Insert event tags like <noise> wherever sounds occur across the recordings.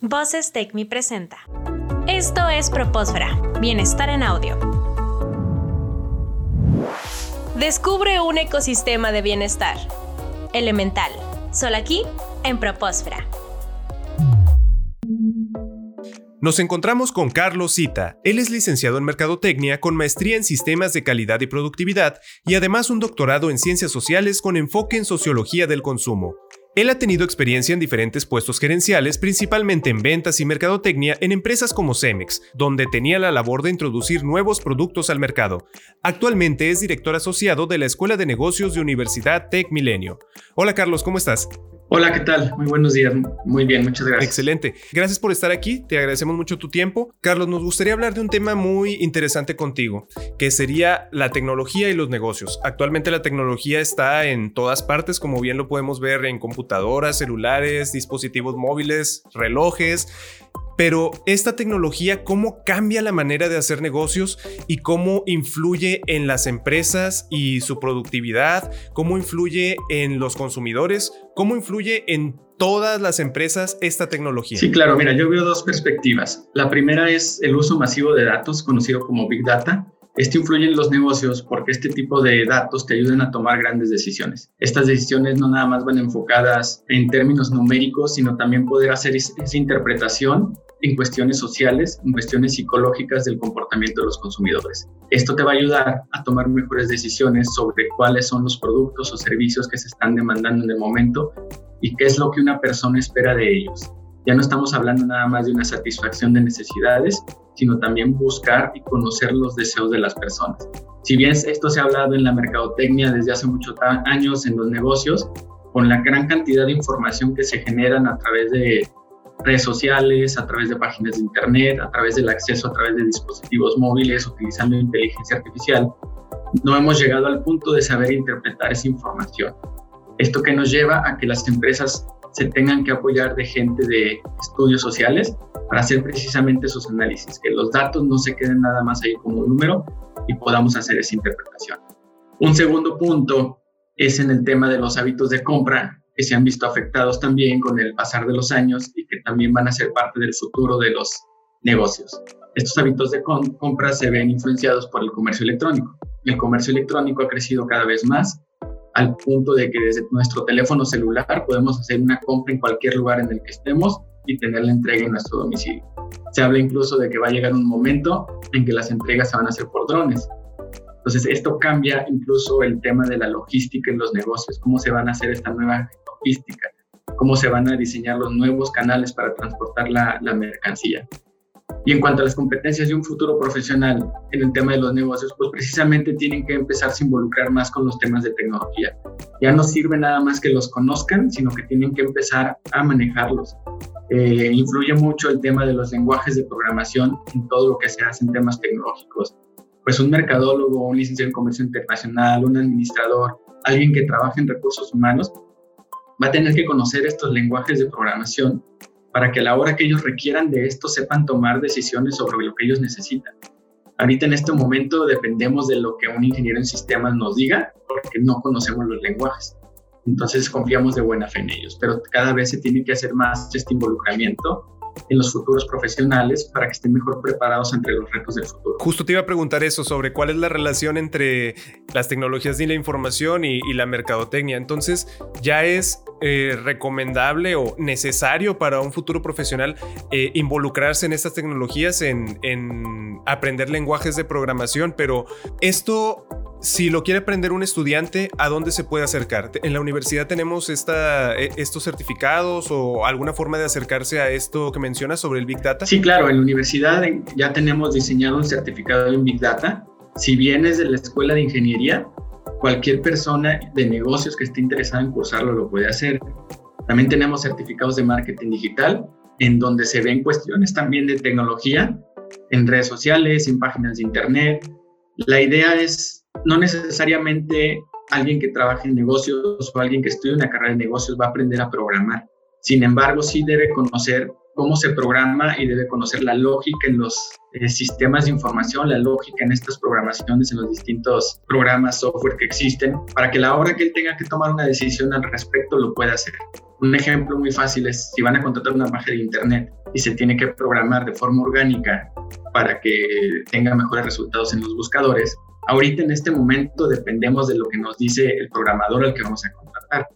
Voces Take Me presenta. Esto es Propósfera, Bienestar en Audio. Descubre un ecosistema de bienestar. Elemental. Solo aquí, en Propósfera. Nos encontramos con Carlos Cita. Él es licenciado en Mercadotecnia con maestría en Sistemas de Calidad y Productividad y además un doctorado en Ciencias Sociales con enfoque en Sociología del Consumo. Él ha tenido experiencia en diferentes puestos gerenciales, principalmente en ventas y mercadotecnia en empresas como Cemex, donde tenía la labor de introducir nuevos productos al mercado. Actualmente es director asociado de la Escuela de Negocios de Universidad Tech Milenio. Hola Carlos, ¿cómo estás? Hola, ¿qué tal? Muy buenos días. Muy bien, muchas gracias. Excelente. Gracias por estar aquí. Te agradecemos mucho tu tiempo. Carlos, nos gustaría hablar de un tema muy interesante contigo, que sería la tecnología y los negocios. Actualmente la tecnología está en todas partes, como bien lo podemos ver en computadoras, celulares, dispositivos móviles, relojes. Pero esta tecnología, ¿cómo cambia la manera de hacer negocios y cómo influye en las empresas y su productividad? ¿Cómo influye en los consumidores? ¿Cómo influye en todas las empresas esta tecnología? Sí, claro, mira, yo veo dos perspectivas. La primera es el uso masivo de datos, conocido como Big Data. Este influye en los negocios porque este tipo de datos te ayudan a tomar grandes decisiones. Estas decisiones no nada más van enfocadas en términos numéricos, sino también poder hacer esa interpretación en cuestiones sociales, en cuestiones psicológicas del comportamiento de los consumidores. Esto te va a ayudar a tomar mejores decisiones sobre cuáles son los productos o servicios que se están demandando en el momento y qué es lo que una persona espera de ellos. Ya no estamos hablando nada más de una satisfacción de necesidades, sino también buscar y conocer los deseos de las personas. Si bien esto se ha hablado en la mercadotecnia desde hace muchos años en los negocios, con la gran cantidad de información que se generan a través de redes sociales, a través de páginas de internet, a través del acceso a través de dispositivos móviles utilizando inteligencia artificial, no hemos llegado al punto de saber interpretar esa información. Esto que nos lleva a que las empresas se tengan que apoyar de gente de estudios sociales para hacer precisamente esos análisis, que los datos no se queden nada más ahí como un número y podamos hacer esa interpretación. Un segundo punto es en el tema de los hábitos de compra que se han visto afectados también con el pasar de los años y que también van a ser parte del futuro de los negocios. Estos hábitos de compra se ven influenciados por el comercio electrónico. El comercio electrónico ha crecido cada vez más al punto de que desde nuestro teléfono celular podemos hacer una compra en cualquier lugar en el que estemos y tener la entrega en nuestro domicilio. Se habla incluso de que va a llegar un momento en que las entregas se van a hacer por drones. Entonces, esto cambia incluso el tema de la logística en los negocios, cómo se van a hacer esta nueva logística, cómo se van a diseñar los nuevos canales para transportar la, la mercancía. Y en cuanto a las competencias de un futuro profesional en el tema de los negocios, pues precisamente tienen que empezarse a involucrar más con los temas de tecnología. Ya no sirve nada más que los conozcan, sino que tienen que empezar a manejarlos. Eh, influye mucho el tema de los lenguajes de programación en todo lo que se hace en temas tecnológicos. Pues un mercadólogo, un licenciado en comercio internacional, un administrador, alguien que trabaja en recursos humanos, va a tener que conocer estos lenguajes de programación para que a la hora que ellos requieran de esto sepan tomar decisiones sobre lo que ellos necesitan. Ahorita en este momento dependemos de lo que un ingeniero en sistemas nos diga porque no conocemos los lenguajes. Entonces confiamos de buena fe en ellos, pero cada vez se tiene que hacer más este involucramiento en los futuros profesionales para que estén mejor preparados entre los retos del futuro. Justo te iba a preguntar eso sobre cuál es la relación entre las tecnologías de la información y, la mercadotecnia. Entonces, ¿ya es eh, recomendable o necesario para un futuro profesional eh, involucrarse en estas tecnologías, en aprender lenguajes de programación? Pero esto si lo quiere aprender un estudiante, ¿a dónde se puede acercar? ¿En la universidad tenemos esta, e, estos certificados o alguna forma de acercarse a esto que mencionas sobre el Big Data? Sí, claro, en la universidad ya tenemos diseñado un certificado en Big Data. Si vienes de la escuela de ingeniería, cualquier persona de negocios que esté interesada en cursarlo lo puede hacer. También tenemos certificados de marketing digital, en donde se ven cuestiones también de tecnología, en redes sociales, en páginas de internet. La idea es no necesariamente alguien que trabaje en negocios o alguien que estudie una carrera de negocios va a aprender a programar. Sin embargo, sí debe conocer cómo se programa y debe conocer la lógica en los eh, sistemas de información, la lógica en estas programaciones, en los distintos programas, software que existen, para que la hora que él tenga que tomar una decisión al respecto lo pueda hacer. Un ejemplo muy fácil es si van a contratar una página de internet y se tiene que programar de forma orgánica para que tenga mejores resultados en los buscadores, ahorita en este momento dependemos de lo que nos dice el programador al que vamos a contratar.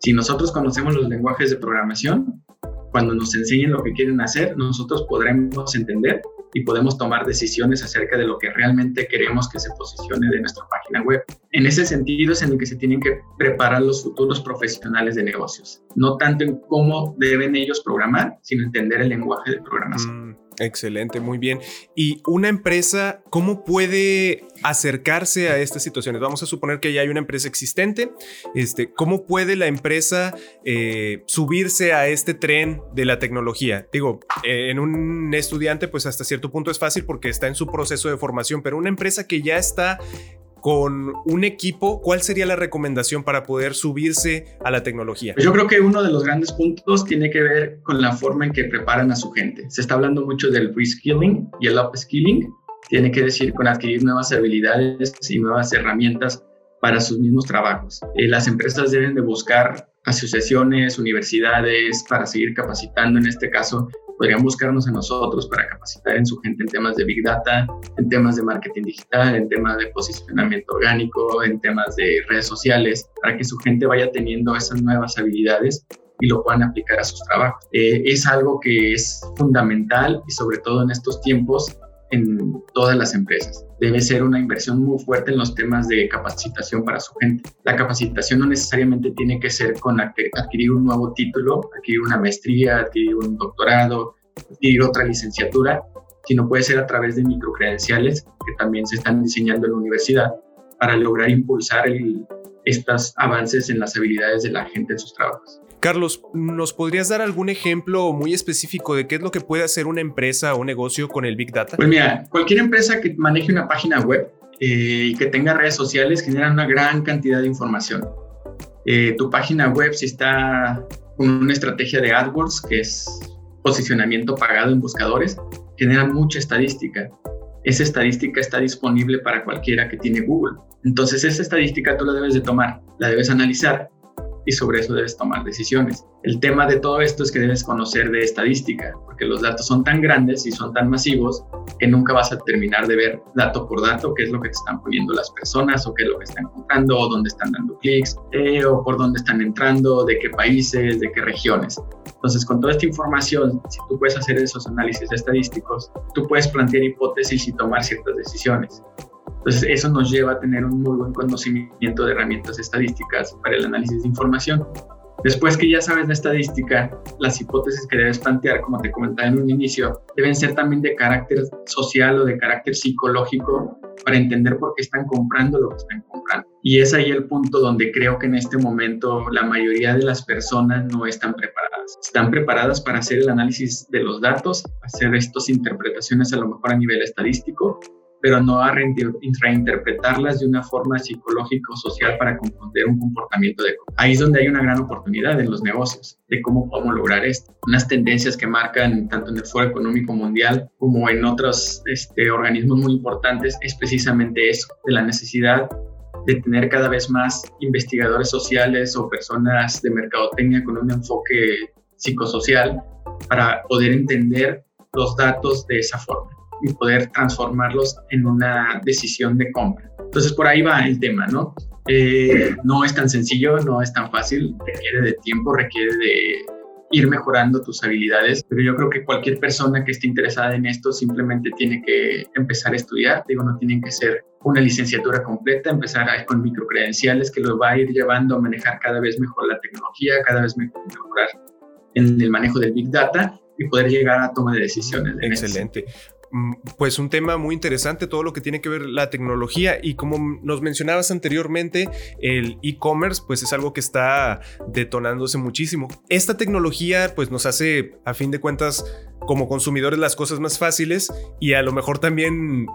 Si nosotros conocemos los lenguajes de programación, cuando nos enseñen lo que quieren hacer, nosotros podremos entender y podemos tomar decisiones acerca de lo que realmente queremos que se posicione de nuestra página web. En ese sentido es en el que se tienen que preparar los futuros profesionales de negocios, no tanto en cómo deben ellos programar, sino entender el lenguaje de programación. Mm, excelente, muy bien. ¿Y una empresa cómo puede acercarse a estas situaciones? Vamos a suponer que ya hay una empresa existente. Este, ¿Cómo puede la empresa eh, subirse a este tren de la tecnología? Digo, eh, en un estudiante, pues hasta cierto punto es fácil porque está en su proceso de formación, pero una empresa que ya está con un equipo, ¿cuál sería la recomendación para poder subirse a la tecnología? Pues yo creo que uno de los grandes puntos tiene que ver con la forma en que preparan a su gente. Se está hablando mucho del reskilling y el upskilling. Tiene que decir con adquirir nuevas habilidades y nuevas herramientas para sus mismos trabajos. Eh, las empresas deben de buscar asociaciones, universidades para seguir capacitando. En este caso, podrían buscarnos a nosotros para capacitar en su gente en temas de Big Data, en temas de marketing digital, en temas de posicionamiento orgánico, en temas de redes sociales, para que su gente vaya teniendo esas nuevas habilidades y lo puedan aplicar a sus trabajos. Eh, es algo que es fundamental y sobre todo en estos tiempos en todas las empresas. Debe ser una inversión muy fuerte en los temas de capacitación para su gente. La capacitación no necesariamente tiene que ser con adquirir un nuevo título, adquirir una maestría, adquirir un doctorado, adquirir otra licenciatura, sino puede ser a través de microcredenciales que también se están diseñando en la universidad para lograr impulsar estos avances en las habilidades de la gente en sus trabajos. Carlos, ¿nos podrías dar algún ejemplo muy específico de qué es lo que puede hacer una empresa o negocio con el Big Data? Pues mira, cualquier empresa que maneje una página web eh, y que tenga redes sociales genera una gran cantidad de información. Eh, tu página web, si está con una estrategia de AdWords, que es posicionamiento pagado en buscadores, genera mucha estadística. Esa estadística está disponible para cualquiera que tiene Google. Entonces esa estadística tú la debes de tomar, la debes analizar y sobre eso debes tomar decisiones. El tema de todo esto es que debes conocer de estadística, porque los datos son tan grandes y son tan masivos que nunca vas a terminar de ver dato por dato qué es lo que te están poniendo las personas o qué es lo que están comprando o dónde están dando clics eh, o por dónde están entrando, de qué países, de qué regiones. Entonces, con toda esta información, si tú puedes hacer esos análisis estadísticos, tú puedes plantear hipótesis y tomar ciertas decisiones. Entonces, eso nos lleva a tener un muy buen conocimiento de herramientas estadísticas para el análisis de información. Después que ya sabes la estadística, las hipótesis que debes plantear, como te comentaba en un inicio, deben ser también de carácter social o de carácter psicológico para entender por qué están comprando lo que están comprando. Y es ahí el punto donde creo que en este momento la mayoría de las personas no están preparadas. Están preparadas para hacer el análisis de los datos, hacer estas interpretaciones a lo mejor a nivel estadístico, pero no a reinterpretarlas de una forma psicológica o social para comprender un comportamiento de Ahí es donde hay una gran oportunidad en los negocios, de cómo podemos lograr esto. Unas tendencias que marcan tanto en el Foro Económico Mundial como en otros este, organismos muy importantes es precisamente eso, de la necesidad de tener cada vez más investigadores sociales o personas de mercadotecnia con un enfoque psicosocial para poder entender los datos de esa forma y poder transformarlos en una decisión de compra. Entonces por ahí va el tema, ¿no? Eh, no es tan sencillo, no es tan fácil, requiere de tiempo, requiere de ir mejorando tus habilidades, pero yo creo que cualquier persona que esté interesada en esto simplemente tiene que empezar a estudiar, digo, no tienen que ser una licenciatura completa, empezar con microcredenciales que lo va a ir llevando a manejar cada vez mejor la tecnología, cada vez mejorar en el manejo del Big Data y poder llegar a toma de decisiones. Excelente. Mm, pues un tema muy interesante, todo lo que tiene que ver la tecnología y como nos mencionabas anteriormente, el e-commerce pues es algo que está detonándose muchísimo. Esta tecnología pues nos hace a fin de cuentas como consumidores las cosas más fáciles y a lo mejor también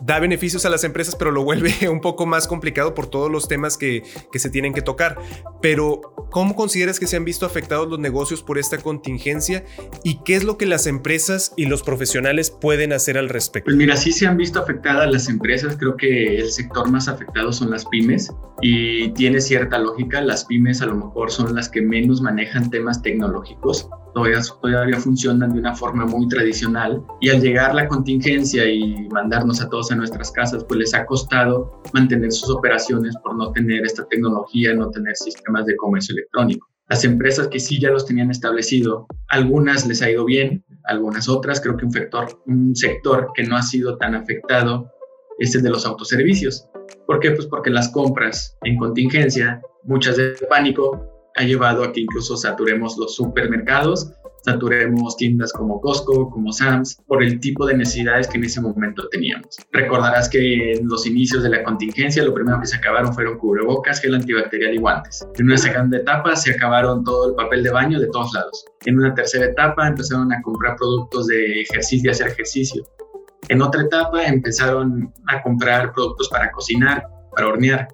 da beneficios a las empresas, pero lo vuelve <laughs> un poco más complicado por todos los temas que, que, se tienen que tocar. Pero, ¿cómo consideras que se han visto afectados los negocios por esta contingencia? ¿Y qué es lo que las empresas y los profesionales pueden hacer al respecto? Pues mira, sí se han visto afectadas las empresas. Creo que el sector más afectado son las pymes y tiene cierta lógica. Las pymes a lo mejor son las que menos manejan temas tecnológicos todavía, todavía funcionan de una forma muy tradicional y al llegar la contingencia y mandarnos a todos a nuestras casas, pues les ha costado mantener sus operaciones por no tener esta tecnología, no tener sistemas de comercio electrónico. Las empresas que sí ya los tenían establecido, algunas les ha ido bien, algunas otras, creo que un sector, un sector que no ha sido tan afectado es el de los autoservicios. ¿Por qué? Pues porque las compras en contingencia, muchas de pánico, ha llevado a que incluso saturemos los supermercados, saturemos tiendas como Costco, como Sam's, por el tipo de necesidades que en ese momento teníamos. Recordarás que en los inicios de la contingencia lo primero que se acabaron fueron cubrebocas, gel antibacterial y guantes. En una segunda etapa se acabaron todo el papel de baño de todos lados. En una tercera etapa empezaron a comprar productos de ejercicio y hacer ejercicio. En otra etapa empezaron a comprar productos para cocinar, para hornear.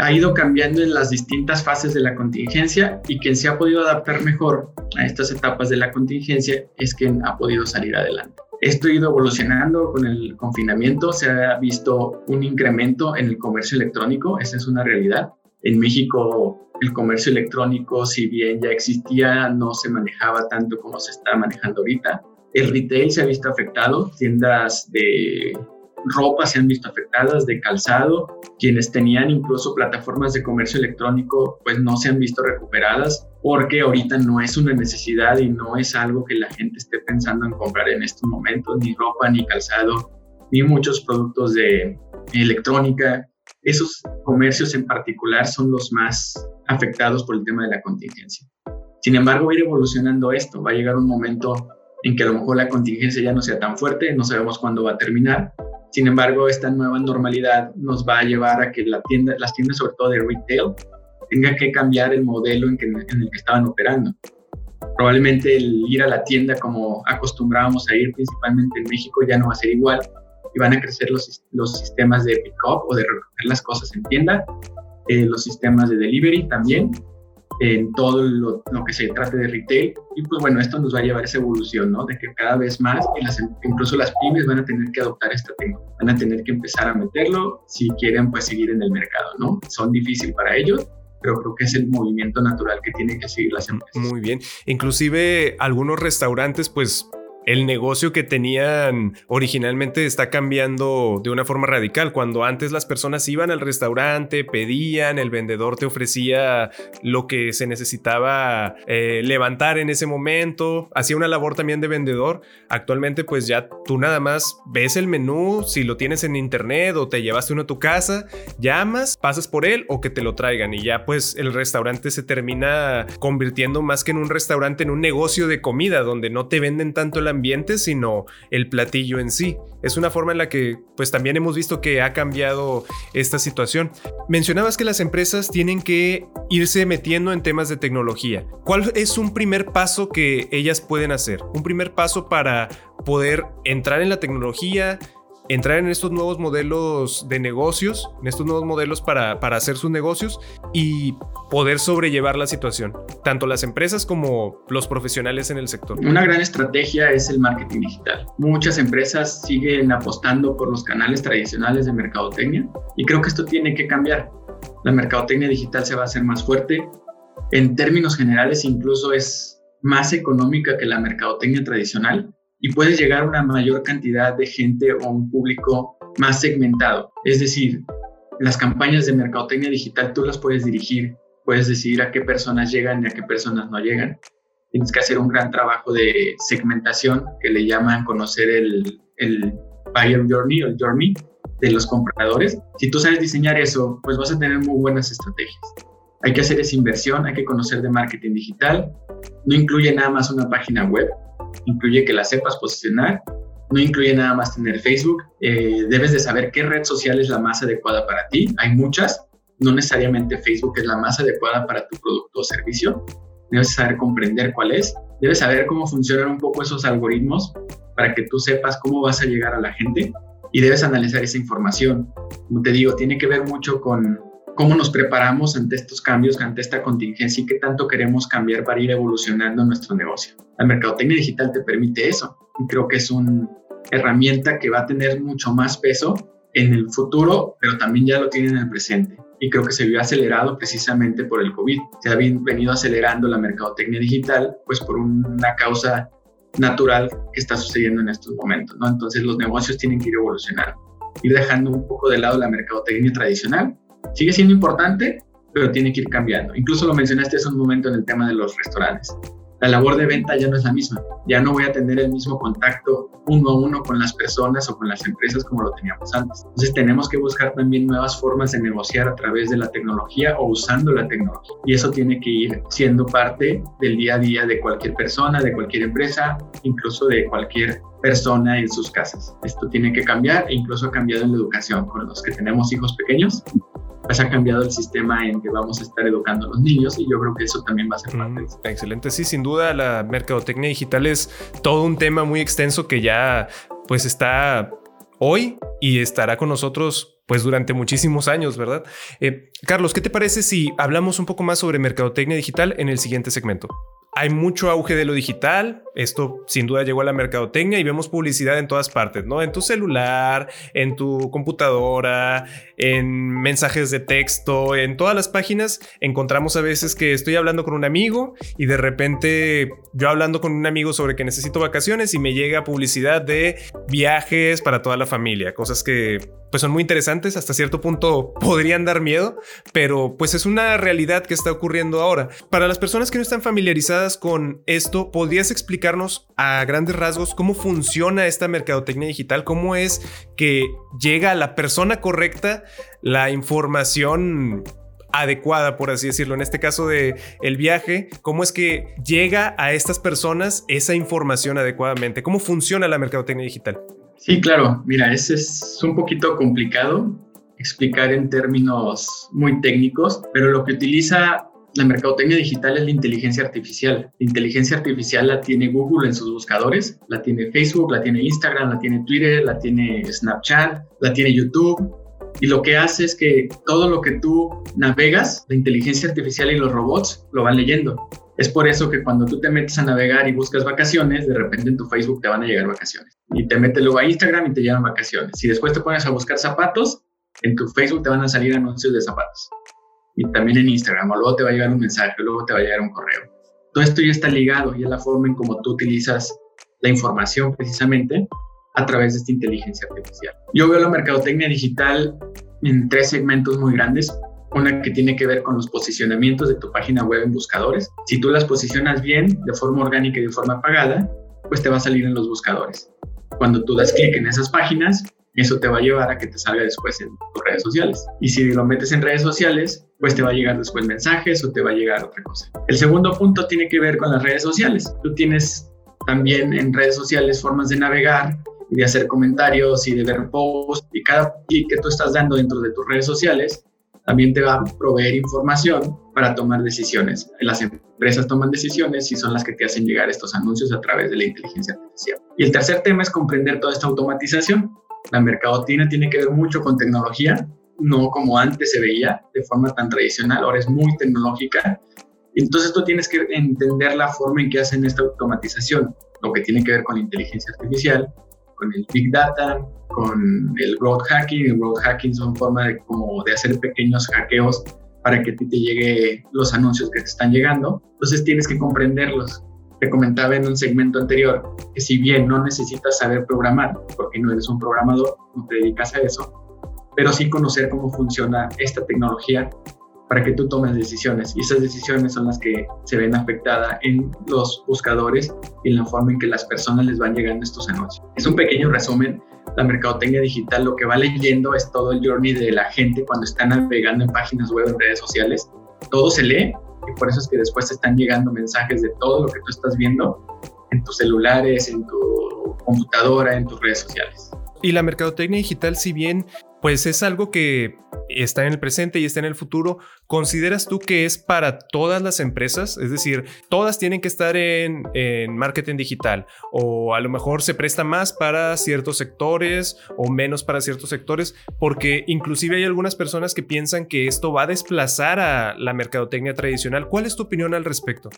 Ha ido cambiando en las distintas fases de la contingencia y quien se ha podido adaptar mejor a estas etapas de la contingencia es quien ha podido salir adelante. Esto ha ido evolucionando con el confinamiento, se ha visto un incremento en el comercio electrónico, esa es una realidad. En México el comercio electrónico, si bien ya existía, no se manejaba tanto como se está manejando ahorita. El retail se ha visto afectado, tiendas de ropa se han visto afectadas, de calzado, quienes tenían incluso plataformas de comercio electrónico, pues no se han visto recuperadas porque ahorita no es una necesidad y no es algo que la gente esté pensando en comprar en estos momentos, ni ropa, ni calzado, ni muchos productos de electrónica. Esos comercios en particular son los más afectados por el tema de la contingencia. Sin embargo, va a ir evolucionando esto, va a llegar un momento en que a lo mejor la contingencia ya no sea tan fuerte, no sabemos cuándo va a terminar. Sin embargo, esta nueva normalidad nos va a llevar a que las tiendas, sobre todo de retail, tengan que cambiar el modelo en, en el que estaban operando. Probablemente el ir a la tienda como acostumbrábamos a ir principalmente en México ya no va a ser igual y van a crecer los, los sistemas de pick-up o de recoger las cosas en tienda, eh, los sistemas de delivery también, en todo lo, que se trate de retail. Y pues bueno, esto nos va a llevar a esa evolución, ¿no? De que cada vez más, incluso las pymes van a tener que adoptar esta técnica, van a tener que empezar a meterlo si quieren pues seguir en el mercado, ¿no? Son difíciles para ellos, pero creo que es el movimiento natural que tienen que seguir las empresas. Muy bien. Inclusive algunos restaurantes pues el negocio que tenían originalmente está cambiando de una forma radical. Cuando antes las personas iban al restaurante, pedían, el vendedor te ofrecía lo que se necesitaba eh, levantar en ese momento, hacía una labor también de vendedor. Actualmente pues ya tú nada más ves el menú, si lo tienes en internet o te llevaste uno a tu casa, llamas, pasas por él o que te lo traigan y ya pues el restaurante se termina convirtiendo más que en un restaurante en un negocio de comida donde no te venden tanto la ambiente, sino el platillo en sí. Es una forma en la que pues también hemos visto que ha cambiado esta situación. Mencionabas que las empresas tienen que irse metiendo en temas de tecnología. ¿Cuál es un primer paso que ellas pueden hacer? Un primer paso para poder entrar en la tecnología, entrar en estos nuevos modelos de negocios, en estos nuevos modelos para, para hacer sus negocios y poder sobrellevar la situación, tanto las empresas como los profesionales en el sector. Una gran estrategia es el marketing digital. Muchas empresas siguen apostando por los canales tradicionales de mercadotecnia y creo que esto tiene que cambiar. La mercadotecnia digital se va a hacer más fuerte. En términos generales, incluso es más económica que la mercadotecnia tradicional y puedes llegar a una mayor cantidad de gente o un público más segmentado. Es decir, las campañas de mercadotecnia digital tú las puedes dirigir, puedes decidir a qué personas llegan y a qué personas no llegan. Tienes que hacer un gran trabajo de segmentación que le llaman conocer el, el buyer journey o el journey de los compradores. Si tú sabes diseñar eso, pues vas a tener muy buenas estrategias. Hay que hacer esa inversión, hay que conocer de marketing digital. No incluye nada más una página web, incluye que la sepas posicionar, no incluye nada más tener Facebook, eh, debes de saber qué red social es la más adecuada para ti, hay muchas, no necesariamente Facebook es la más adecuada para tu producto o servicio, debes saber comprender cuál es, debes saber cómo funcionan un poco esos algoritmos para que tú sepas cómo vas a llegar a la gente y debes analizar esa información. Como te digo, tiene que ver mucho con cómo nos preparamos ante estos cambios, ante esta contingencia y qué tanto queremos cambiar para ir evolucionando nuestro negocio. La mercadotecnia digital te permite eso y creo que es una herramienta que va a tener mucho más peso en el futuro, pero también ya lo tiene en el presente. y creo que se vio acelerado precisamente por el COVID. Se ha venido acelerando la mercadotecnia digital, pues por una causa natural que está sucediendo en estos momentos, ¿no? Entonces los negocios tienen que ir evolucionando, ir dejando un poco de lado la mercadotecnia tradicional. Sigue siendo importante, pero tiene que ir cambiando. Incluso lo mencionaste hace un momento en el tema de los restaurantes la labor de venta ya no es la misma. Ya no voy a tener el mismo contacto uno a uno con las personas o con las empresas como lo teníamos antes. Entonces tenemos que buscar también nuevas formas de negociar a través de la tecnología o usando la tecnología. Y eso tiene que ir siendo parte del día a día de cualquier persona, de cualquier empresa, incluso de cualquier persona en sus casas. Esto tiene que cambiar e incluso ha cambiado en la educación con los que tenemos hijos pequeños pues ha cambiado el sistema en que vamos a estar educando a los niños y yo creo que eso también va a ser parte. excelente, sí, sin duda la mercadotecnia digital es todo un tema muy extenso que ya pues está hoy y estará con nosotros pues durante muchísimos años, ¿verdad? Eh, Carlos, ¿qué te parece si hablamos un poco más sobre mercadotecnia digital en el siguiente segmento? Hay mucho auge de lo digital. Esto sin duda llegó a la mercadotecnia y vemos publicidad en todas partes, ¿no? En tu celular, en tu computadora, en mensajes de texto, en todas las páginas encontramos a veces que estoy hablando con un amigo y de repente yo hablando con un amigo sobre que necesito vacaciones y me llega publicidad de viajes para toda la familia, cosas que pues son muy interesantes, hasta cierto punto podrían dar miedo, pero pues es una realidad que está ocurriendo ahora. Para las personas que no están familiarizadas con esto, ¿podrías explicarnos a grandes rasgos cómo funciona esta mercadotecnia digital? ¿Cómo es que llega a la persona correcta la información adecuada, por así decirlo. En este caso de el viaje, ¿cómo es que llega a estas personas esa información adecuadamente? ¿Cómo funciona la mercadotecnia digital? Sí, claro. Mira, ese es un poquito complicado explicar en términos muy técnicos, pero lo que utiliza la mercadotecnia digital es la inteligencia artificial. La inteligencia artificial la tiene Google en sus buscadores, la tiene Facebook, la tiene Instagram, la tiene Twitter, la tiene Snapchat, la tiene YouTube. Y lo que hace es que todo lo que tú navegas, la inteligencia artificial y los robots lo van leyendo. Es por eso que cuando tú te metes a navegar y buscas vacaciones, de repente en tu Facebook te van a llegar vacaciones. Y te metes luego a Instagram y te llegan vacaciones. Si después te pones a buscar zapatos, en tu Facebook te van a salir anuncios de zapatos. Y también en Instagram, o luego te va a llegar un mensaje, luego te va a llegar un correo. Todo esto ya está ligado y es la forma en cómo tú utilizas la información precisamente a través de esta inteligencia artificial. Yo veo la mercadotecnia digital en tres segmentos muy grandes. Una que tiene que ver con los posicionamientos de tu página web en buscadores. Si tú las posicionas bien, de forma orgánica y de forma pagada, pues te va a salir en los buscadores. Cuando tú das clic en esas páginas, eso te va a llevar a que te salga después en tus redes sociales. Y si lo metes en redes sociales, pues te va a llegar después mensajes o te va a llegar otra cosa. El segundo punto tiene que ver con las redes sociales. Tú tienes también en redes sociales formas de navegar y de hacer comentarios y de ver posts y cada clic que tú estás dando dentro de tus redes sociales también te va a proveer información para tomar decisiones. Las empresas toman decisiones y son las que te hacen llegar estos anuncios a través de la inteligencia artificial. Y el tercer tema es comprender toda esta automatización. La mercadotecnia tiene que ver mucho con tecnología, no como antes se veía de forma tan tradicional, ahora es muy tecnológica. Entonces tú tienes que entender la forma en que hacen esta automatización, lo que tiene que ver con la inteligencia artificial, con el Big Data, con el growth hacking. El growth hacking son formas de, como de hacer pequeños hackeos para que a ti te llegue los anuncios que te están llegando. Entonces tienes que comprenderlos. Te comentaba en un segmento anterior que si bien no necesitas saber programar, porque no eres un programador, no te dedicas a eso, pero sí conocer cómo funciona esta tecnología para que tú tomes decisiones. Y esas decisiones son las que se ven afectadas en los buscadores y en la forma en que las personas les van llegando estos anuncios. Es un pequeño resumen. La mercadotecnia digital lo que va leyendo es todo el journey de la gente cuando está navegando en páginas web, en redes sociales. Todo se lee y por eso es que después te están llegando mensajes de todo lo que tú estás viendo en tus celulares, en tu computadora, en tus redes sociales. Y la mercadotecnia digital, si bien pues es algo que está en el presente y está en el futuro. ¿Consideras tú que es para todas las empresas? Es decir, todas tienen que estar en, marketing digital o a lo mejor se presta más para ciertos sectores o menos para ciertos sectores, porque inclusive hay algunas personas que piensan que esto va a desplazar a la mercadotecnia tradicional. ¿Cuál es tu opinión al respecto?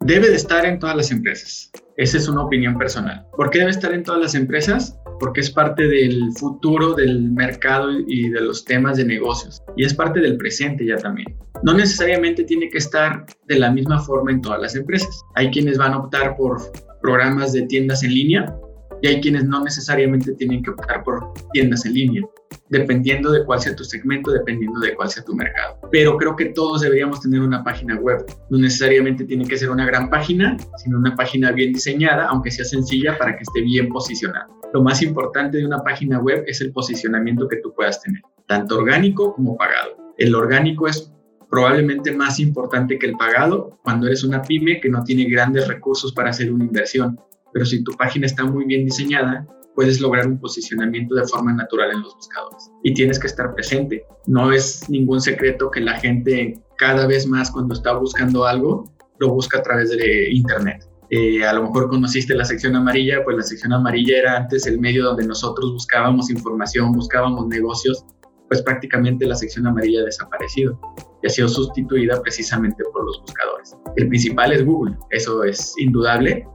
Debe de estar en todas las empresas. Esa es una opinión personal. ¿Por qué debe estar en todas las empresas? Porque es parte del futuro del mercado y de los temas de negocios y es parte del presente ya también. No necesariamente tiene que estar de la misma forma en todas las empresas. Hay quienes van a optar por programas de tiendas en línea y hay quienes no necesariamente tienen que optar por tiendas en línea, dependiendo de cuál sea tu segmento, dependiendo de cuál sea tu mercado. Pero creo que todos deberíamos tener una página web. No necesariamente tiene que ser una gran página, sino una página bien diseñada, aunque sea sencilla para que esté bien posicionada. Lo más importante de una página web es el posicionamiento que tú puedas tener, tanto orgánico como pagado. El orgánico es probablemente más importante que el pagado cuando eres una pyme que no tiene grandes recursos para hacer una inversión pero si tu página está muy bien diseñada, puedes lograr un posicionamiento de forma natural en los buscadores. Y tienes que estar presente. No es ningún secreto que la gente cada vez más cuando está buscando algo, lo busca a través de Internet. Eh, a lo mejor conociste la sección amarilla, pues la sección amarilla era antes el medio donde nosotros buscábamos información, buscábamos negocios, pues prácticamente la sección amarilla ha desaparecido y ha sido sustituida precisamente por los buscadores. El principal es Google, eso es indudable,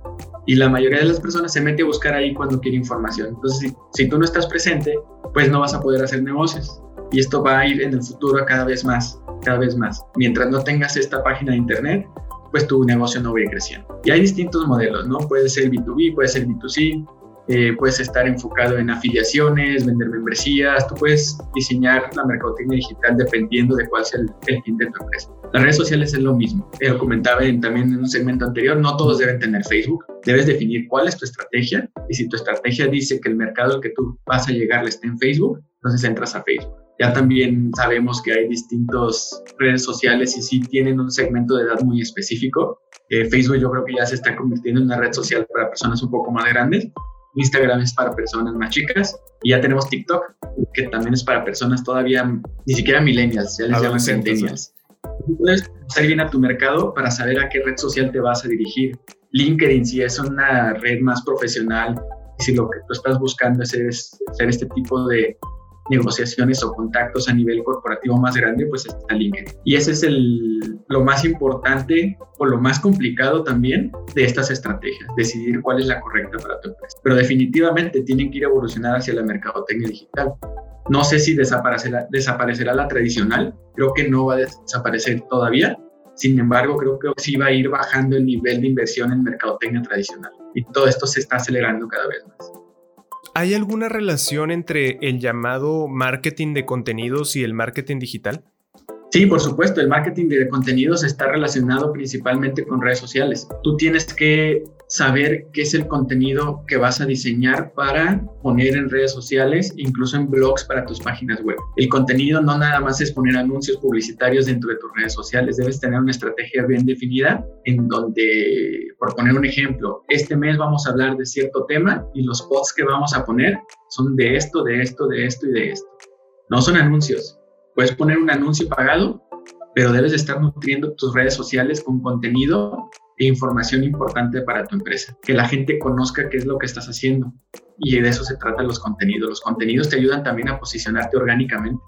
y la mayoría de las personas se mete a buscar ahí cuando quiere información. Entonces, si, tú no estás presente, pues no vas a poder hacer negocios. Y esto va a ir en el futuro cada vez más, cada vez más. Mientras no tengas esta página de internet, pues tu negocio no va a ir creciendo. Y hay distintos modelos, ¿no? Puede ser B2B, puede ser B2C, eh, puedes estar enfocado en afiliaciones, vender membresías, tú puedes diseñar la mercadotecnia digital dependiendo de cuál sea el, fin de tu empresa. Las redes sociales es lo mismo. Lo comentaba también en un segmento anterior, no todos deben tener Facebook. Debes definir cuál es tu estrategia y si tu estrategia dice que el mercado al que tú vas a llegar está en Facebook, entonces entras a Facebook. Ya también sabemos que hay distintas redes sociales y sí tienen un segmento de edad muy específico. Eh, Facebook yo creo que ya se está convirtiendo en una red social para personas un poco más grandes, Instagram es para personas más chicas y ya tenemos TikTok, que también es para personas todavía ni siquiera millennials, ya les llaman centennials. Puedes conocer bien a tu mercado para saber a qué red social te vas a dirigir. LinkedIn, si es una red más profesional y si lo que tú estás buscando es hacer este tipo de negociaciones o contactos a nivel corporativo más grande, pues está LinkedIn. Y ese es el, lo más importante o lo más complicado también de estas estrategias, decidir cuál es la correcta para tu empresa. Pero definitivamente tienen que ir a evolucionar hacia la mercadotecnia digital. No sé si desaparecerá, desaparecerá la tradicional, creo que no va a desaparecer todavía, sin embargo, creo que sí va a ir bajando el nivel de inversión en mercadotecnia tradicional y todo esto se está acelerando cada vez más. ¿Hay alguna relación entre el llamado marketing de contenidos y el marketing digital? Sí, por supuesto, el marketing de contenidos está relacionado principalmente con redes sociales. Tú tienes que saber qué es el contenido que vas a diseñar para poner en redes sociales, incluso en blogs para tus páginas web. El contenido no nada más es poner anuncios publicitarios dentro de tus redes sociales, debes tener una estrategia bien definida en donde, por poner un ejemplo, este mes vamos a hablar de cierto tema y los posts que vamos a poner son de esto, de esto, de esto y de esto. No son anuncios, Puedes poner un anuncio pagado, pero debes estar nutriendo tus redes sociales con contenido e información importante para tu empresa. Que la gente conozca qué es lo que estás haciendo. Y de eso se trata los contenidos. Los contenidos te ayudan también a posicionarte orgánicamente,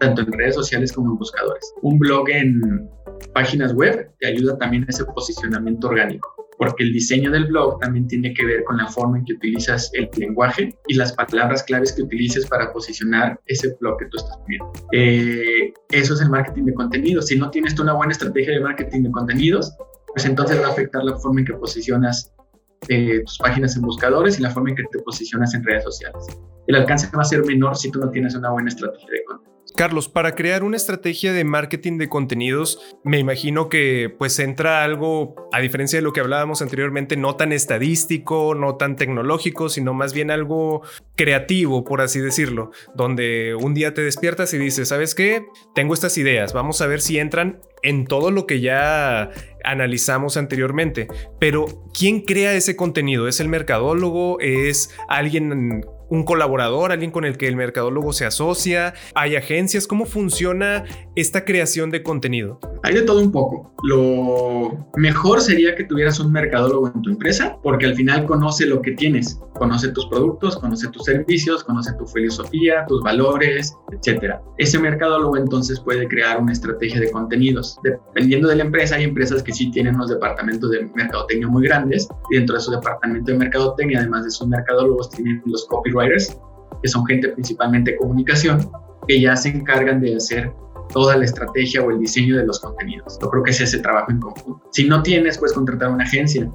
tanto en redes sociales como en buscadores. Un blog en páginas web te ayuda también a ese posicionamiento orgánico porque el diseño del blog también tiene que ver con la forma en que utilizas el lenguaje y las palabras claves que utilices para posicionar ese blog que tú estás poniendo. Eh, eso es el marketing de contenidos. Si no tienes tú una buena estrategia de marketing de contenidos, pues entonces va a afectar la forma en que posicionas eh, tus páginas en buscadores y la forma en que te posicionas en redes sociales. El alcance va a ser menor si tú no tienes una buena estrategia de contenido. Carlos, para crear una estrategia de marketing de contenidos, me imagino que pues entra algo, a diferencia de lo que hablábamos anteriormente, no tan estadístico, no tan tecnológico, sino más bien algo creativo, por así decirlo, donde un día te despiertas y dices, ¿sabes qué? Tengo estas ideas, vamos a ver si entran en todo lo que ya analizamos anteriormente. Pero, ¿quién crea ese contenido? ¿Es el mercadólogo? ¿Es alguien un colaborador, alguien con el que el mercadólogo se asocia? ¿Hay agencias? ¿Cómo funciona esta creación de contenido? Hay de todo un poco. Lo mejor sería que tuvieras un mercadólogo en tu empresa, porque al final conoce lo que tienes, conoce tus productos, conoce tus servicios, conoce tu filosofía, tus valores, etcétera. Ese mercadólogo entonces puede crear una estrategia de contenidos. Dependiendo de la empresa, hay empresas que sí tienen unos departamentos de mercadotecnia muy grandes y dentro de su departamento de mercadotecnia, además de sus mercadólogos, tienen los copywriters que son gente principalmente de comunicación, que ya se encargan de hacer toda la estrategia o el diseño de los contenidos. Yo creo que es ese trabajo en conjunto. Si no tienes, puedes contratar una agencia,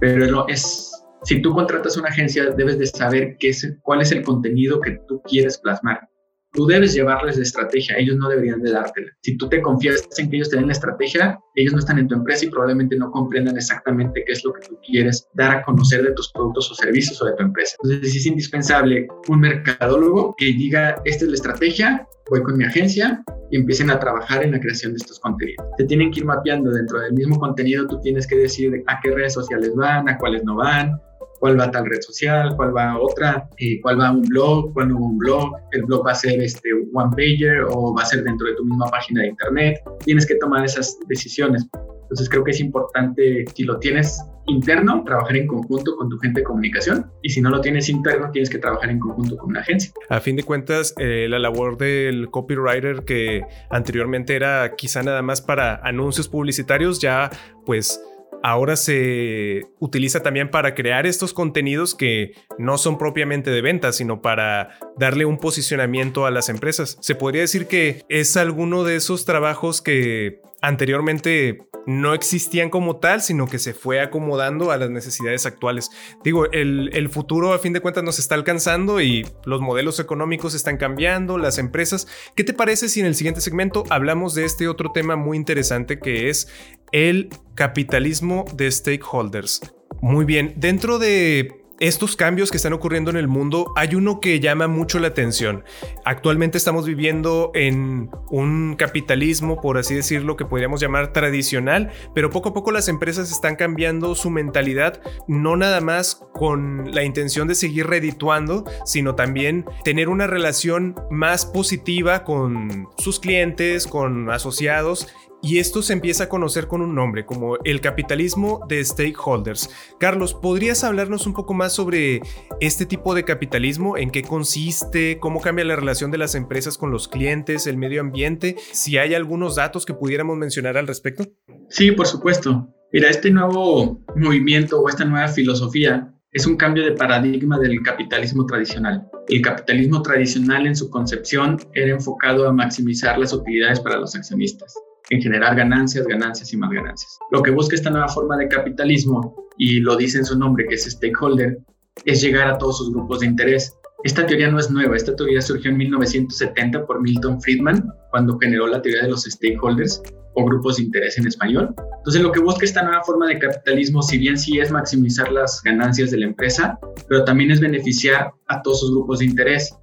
pero es, si tú contratas una agencia, debes de saber qué es, cuál es el contenido que tú quieres plasmar. Tú debes llevarles la estrategia, ellos no deberían de dártela. Si tú te confías en que ellos te den la estrategia, ellos no están en tu empresa y probablemente no comprendan exactamente qué es lo que tú quieres dar a conocer de tus productos o servicios o de tu empresa. Entonces es indispensable un mercadólogo que diga, esta es la estrategia, voy con mi agencia y empiecen a trabajar en la creación de estos contenidos. Se tienen que ir mapeando dentro del mismo contenido, tú tienes que decir a qué redes sociales van, a cuáles no van, cuál va a tal red social, cuál va a otra, eh, cuál va a un blog, cuál no va a un blog, el blog va a ser este one pager o va a ser dentro de tu misma página de internet. Tienes que tomar esas decisiones. Entonces creo que es importante, si lo tienes interno, trabajar en conjunto con tu gente de comunicación y si no lo tienes interno, tienes que trabajar en conjunto con una agencia. A fin de cuentas, eh, la labor del copywriter que anteriormente era quizá nada más para anuncios publicitarios, ya pues ahora se utiliza también para crear estos contenidos que no son propiamente de venta, sino para darle un posicionamiento a las empresas. Se podría decir que es alguno de esos trabajos que anteriormente no existían como tal, sino que se fue acomodando a las necesidades actuales. Digo, el, futuro a fin de cuentas nos está alcanzando y los modelos económicos están cambiando, las empresas. ¿Qué te parece si en el siguiente segmento hablamos de este otro tema muy interesante que es el capitalismo de stakeholders? Muy bien, dentro de estos cambios que están ocurriendo en el mundo, hay uno que llama mucho la atención. Actualmente estamos viviendo en un capitalismo, por así decirlo, que podríamos llamar tradicional, pero poco a poco las empresas están cambiando su mentalidad, no nada más con la intención de seguir redituando, sino también tener una relación más positiva con sus clientes, con asociados y esto se empieza a conocer con un nombre, como el capitalismo de stakeholders. Carlos, ¿podrías hablarnos un poco más sobre este tipo de capitalismo? ¿En qué consiste? ¿Cómo cambia la relación de las empresas con los clientes, el medio ambiente? Si hay algunos datos que pudiéramos mencionar al respecto. Sí, por supuesto. Mira, este nuevo movimiento o esta nueva filosofía es un cambio de paradigma del capitalismo tradicional. El capitalismo tradicional en su concepción era enfocado a maximizar las utilidades para los accionistas en generar ganancias, ganancias y más ganancias. Lo que busca esta nueva forma de capitalismo, y lo dice en su nombre, que es stakeholder, es llegar a todos sus grupos de interés. Esta teoría no es nueva, esta teoría surgió en 1970 por Milton Friedman, cuando generó la teoría de los stakeholders o grupos de interés en español. Entonces, lo que busca esta nueva forma de capitalismo, si bien sí es maximizar las ganancias de la empresa, pero también es beneficiar a todos sus grupos de interés.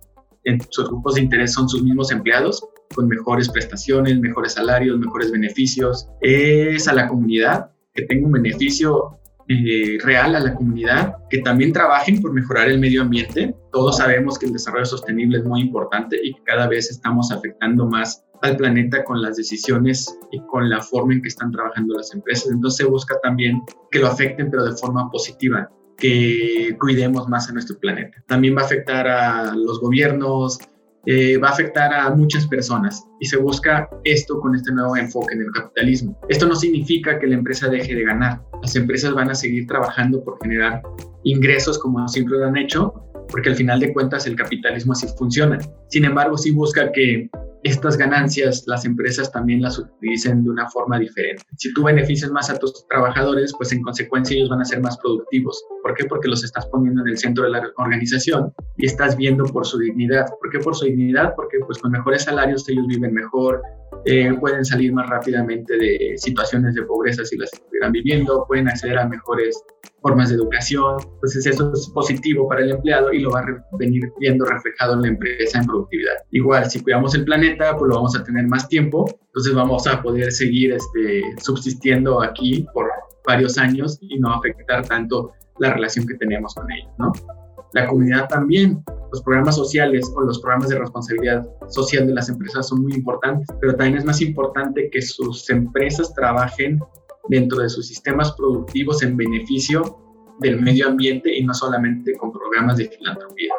En sus grupos de interés son sus mismos empleados, con mejores prestaciones, mejores salarios, mejores beneficios. Es a la comunidad que tenga un beneficio eh, real a la comunidad, que también trabajen por mejorar el medio ambiente. Todos sabemos que el desarrollo sostenible es muy importante y que cada vez estamos afectando más al planeta con las decisiones y con la forma en que están trabajando las empresas. Entonces se busca también que lo afecten, pero de forma positiva, que cuidemos más a nuestro planeta. También va a afectar a los gobiernos, eh, va a afectar a muchas personas y se busca esto con este nuevo enfoque en el capitalismo. Esto no significa que la empresa deje de ganar. Las empresas van a seguir trabajando por generar ingresos como siempre lo han hecho, porque al final de cuentas el capitalismo así funciona. Sin embargo, sí busca que estas ganancias las empresas también las utilicen de una forma diferente. Si tú beneficias más a tus trabajadores, pues en consecuencia ellos van a ser más productivos. ¿Por qué? Porque los estás poniendo en el centro de la organización y estás viendo por su dignidad. ¿Por qué por su dignidad? Porque pues con mejores salarios ellos viven mejor, eh, pueden salir más rápidamente de situaciones de pobreza si las estuvieran viviendo, pueden acceder a mejores formas de educación. Entonces eso es positivo para el empleado y lo va a venir viendo reflejado en la empresa en productividad. Igual, si cuidamos el planeta, pues lo vamos a tener más tiempo, entonces vamos a poder seguir este, subsistiendo aquí por varios años y no afectar tanto la relación que tenemos con ellos, ¿no? La comunidad también, los programas sociales o los programas de responsabilidad social de las empresas son muy importantes, pero también es más importante que sus empresas trabajen dentro de sus sistemas productivos en beneficio del medio ambiente y no solamente con programas de filantropía.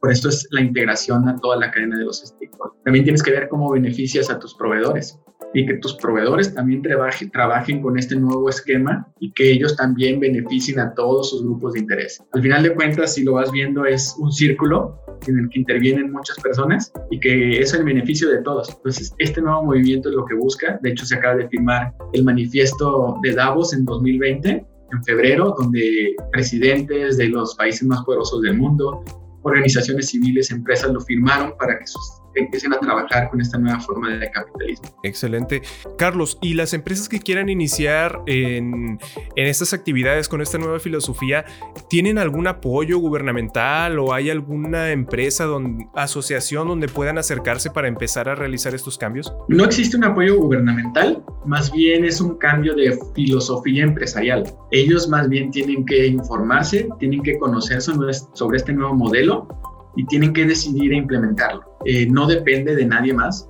Por esto es la integración a toda la cadena de los stakeholders. También tienes que ver cómo beneficias a tus proveedores. Y que tus proveedores también trabajen con este nuevo esquema y que ellos también beneficien a todos sus grupos de interés. Al final de cuentas, si lo vas viendo, es un círculo en el que intervienen muchas personas y que es el beneficio de todos. Entonces, este nuevo movimiento es lo que busca. De hecho, se acaba de firmar el manifiesto de Davos en 2020, en febrero, donde presidentes de los países más poderosos del mundo, organizaciones civiles, empresas lo firmaron para que sus empiecen a trabajar con esta nueva forma de capitalismo. Excelente. Carlos, ¿y las empresas que quieran iniciar en, en estas actividades con esta nueva filosofía, tienen algún apoyo gubernamental o hay alguna empresa, donde, asociación donde puedan acercarse para empezar a realizar estos cambios? No existe un apoyo gubernamental, más bien es un cambio de filosofía empresarial. Ellos más bien tienen que informarse, tienen que conocer sobre este nuevo modelo y tienen que decidir e implementarlo. Eh, no depende de nadie más,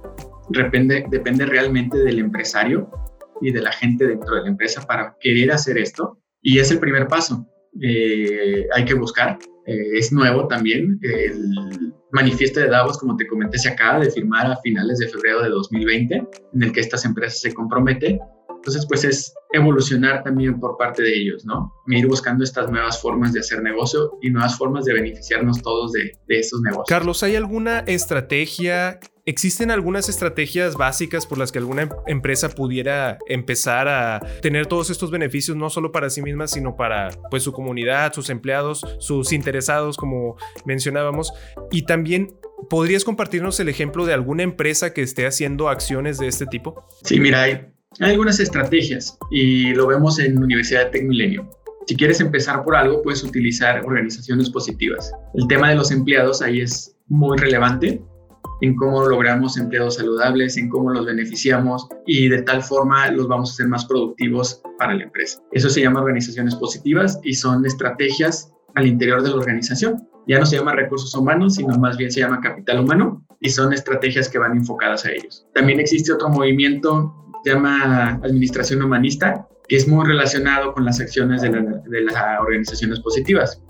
depende, depende realmente del empresario y de la gente dentro de la empresa para querer hacer esto. Y es el primer paso. Eh, hay que buscar. Eh, es nuevo también. El manifiesto de Davos, como te comenté, se acaba de firmar a finales de febrero de 2020, en el que estas empresas se comprometen entonces, pues es evolucionar también por parte de ellos, ¿no? Ir buscando estas nuevas formas de hacer negocio y nuevas formas de beneficiarnos todos de, de estos negocios. Carlos, ¿hay alguna estrategia ¿Existen algunas estrategias básicas por las que alguna em-, empresa pudiera empezar a tener todos estos beneficios, no solo para sí misma, sino para pues, su comunidad, sus empleados, sus interesados, como mencionábamos? Y también, ¿podrías compartirnos el ejemplo de alguna empresa que esté haciendo acciones de este tipo? Sí, mira, hay hay algunas estrategias y lo vemos en Universidad de Tecmilenio. Si quieres empezar por algo, puedes utilizar organizaciones positivas. El tema de los empleados ahí es muy relevante en cómo logramos empleados saludables, en cómo los beneficiamos y de tal forma los vamos a hacer más productivos para la empresa. Eso se llama organizaciones positivas y son estrategias al interior de la organización. Ya no se llama recursos humanos, sino más bien se llama capital humano y son estrategias que van enfocadas a ellos. También existe otro movimiento se llama Administración Humanista, que es muy relacionado con las acciones de, las organizaciones positivas.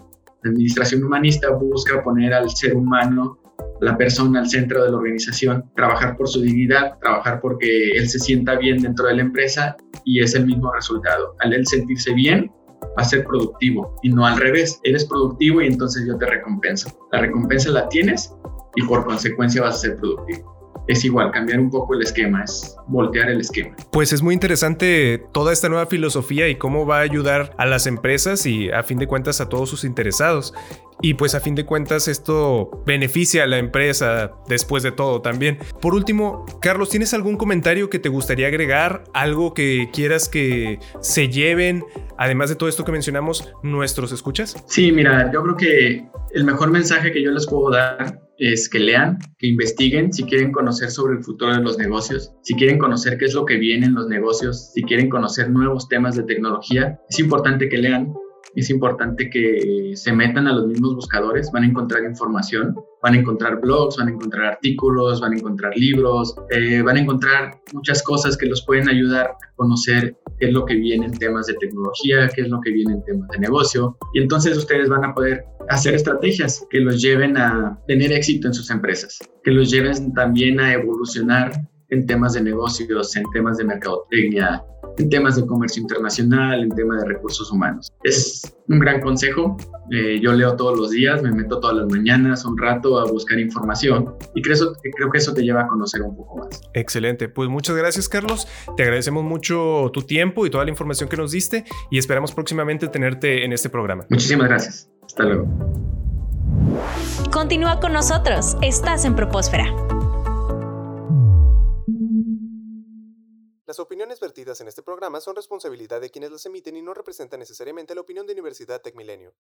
Administración Humanista busca poner al ser humano, la persona al centro de la organización, trabajar por su dignidad, trabajar porque él se sienta bien dentro de la empresa y es el mismo resultado. Al él sentirse bien, va a ser productivo y no al revés. Eres productivo y entonces yo te recompenso. La recompensa la tienes y por consecuencia vas a ser productivo es igual, cambiar un poco el esquema, es voltear el esquema. Pues es muy interesante toda esta nueva filosofía y cómo va a ayudar a las empresas y a fin de cuentas a todos sus interesados. Y pues a fin de cuentas esto beneficia a la empresa después de todo también. Por último, Carlos, ¿tienes algún comentario que te gustaría agregar? ¿Algo que quieras que se lleven, además de todo esto que mencionamos, nuestros escuchas? Sí, mira, yo creo que el mejor mensaje que yo les puedo dar es que lean, que investiguen si quieren conocer sobre el futuro de los negocios, si quieren conocer qué es lo que viene en los negocios, si quieren conocer nuevos temas de tecnología. Es importante que lean, es importante que se metan a los mismos buscadores, van a encontrar información, van a encontrar blogs, van a encontrar artículos, van a encontrar libros, eh, van a encontrar muchas cosas que los pueden ayudar a conocer qué es lo que viene en temas de tecnología, qué es lo que viene en temas de negocio. Y entonces ustedes van a poder hacer estrategias que los lleven a tener éxito en sus empresas, que los lleven también a evolucionar en temas de negocios, en temas de mercadotecnia, en temas de comercio internacional, en temas de recursos humanos. Es un gran consejo. Eh, yo leo todos los días, me meto todas las mañanas un rato a buscar información y creo, creo que eso te lleva a conocer un poco más. Excelente. Pues muchas gracias, Carlos. Te agradecemos mucho tu tiempo y toda la información que nos diste y esperamos próximamente tenerte en este programa. Muchísimas gracias. Hasta luego. Continúa con nosotros. Estás en Propósfera. Las opiniones vertidas en este programa son responsabilidad de quienes las emiten y no representan necesariamente la opinión de Universidad Tecmilenio.